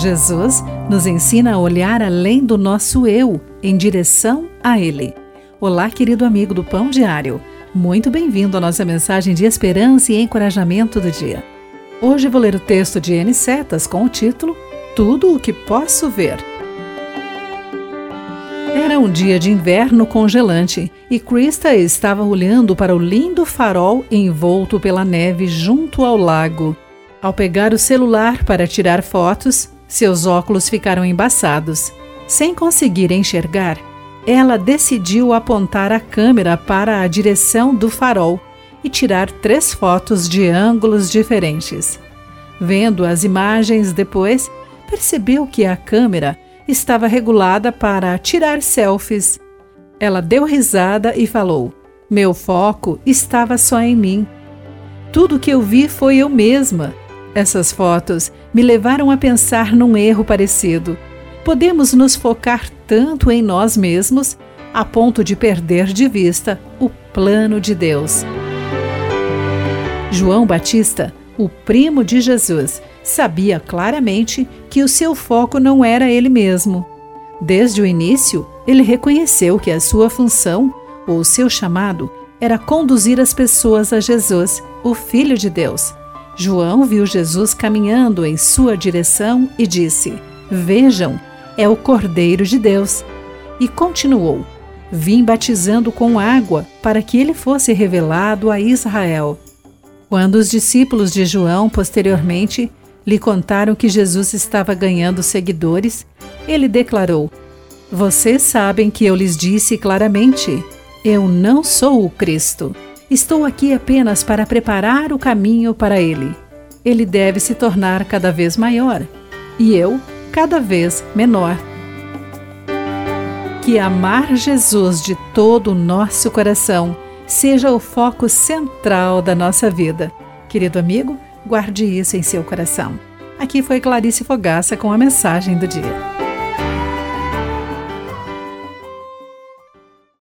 Jesus nos ensina a olhar além do nosso eu, em direção a Ele. Olá, querido amigo do Pão Diário. Muito bem-vindo à nossa mensagem de esperança e encorajamento do dia. Hoje vou ler o texto de N. Setas com o título Tudo o que Posso Ver. Era um dia de inverno congelante e Krista estava olhando para o lindo farol envolto pela neve junto ao lago. Ao pegar o celular para tirar fotos, seus óculos ficaram embaçados. Sem conseguir enxergar, ela decidiu apontar a câmera para a direção do farol e tirar três fotos de ângulos diferentes. Vendo as imagens depois, percebeu que a câmera estava regulada para tirar selfies. Ela deu risada e falou: Meu foco estava só em mim. Tudo que eu vi foi eu mesma. Essas fotos me levaram a pensar num erro parecido. Podemos nos focar tanto em nós mesmos a ponto de perder de vista o plano de Deus. João Batista, o primo de Jesus, sabia claramente que o seu foco não era ele mesmo. Desde o início, ele reconheceu que a sua função, ou seu chamado, era conduzir as pessoas a Jesus, o Filho de Deus João viu Jesus caminhando em sua direção e disse: Vejam, é o Cordeiro de Deus. E continuou: Vim batizando com água para que ele fosse revelado a Israel. Quando os discípulos de João posteriormente lhe contaram que Jesus estava ganhando seguidores, ele declarou: Vocês sabem que eu lhes disse claramente: Eu não sou o Cristo. Estou aqui apenas para preparar o caminho para ele. Ele deve se tornar cada vez maior e eu cada vez menor. Que amar Jesus de todo o nosso coração seja o foco central da nossa vida. Querido amigo, guarde isso em seu coração. Aqui foi Clarice Fogaça com a mensagem do dia.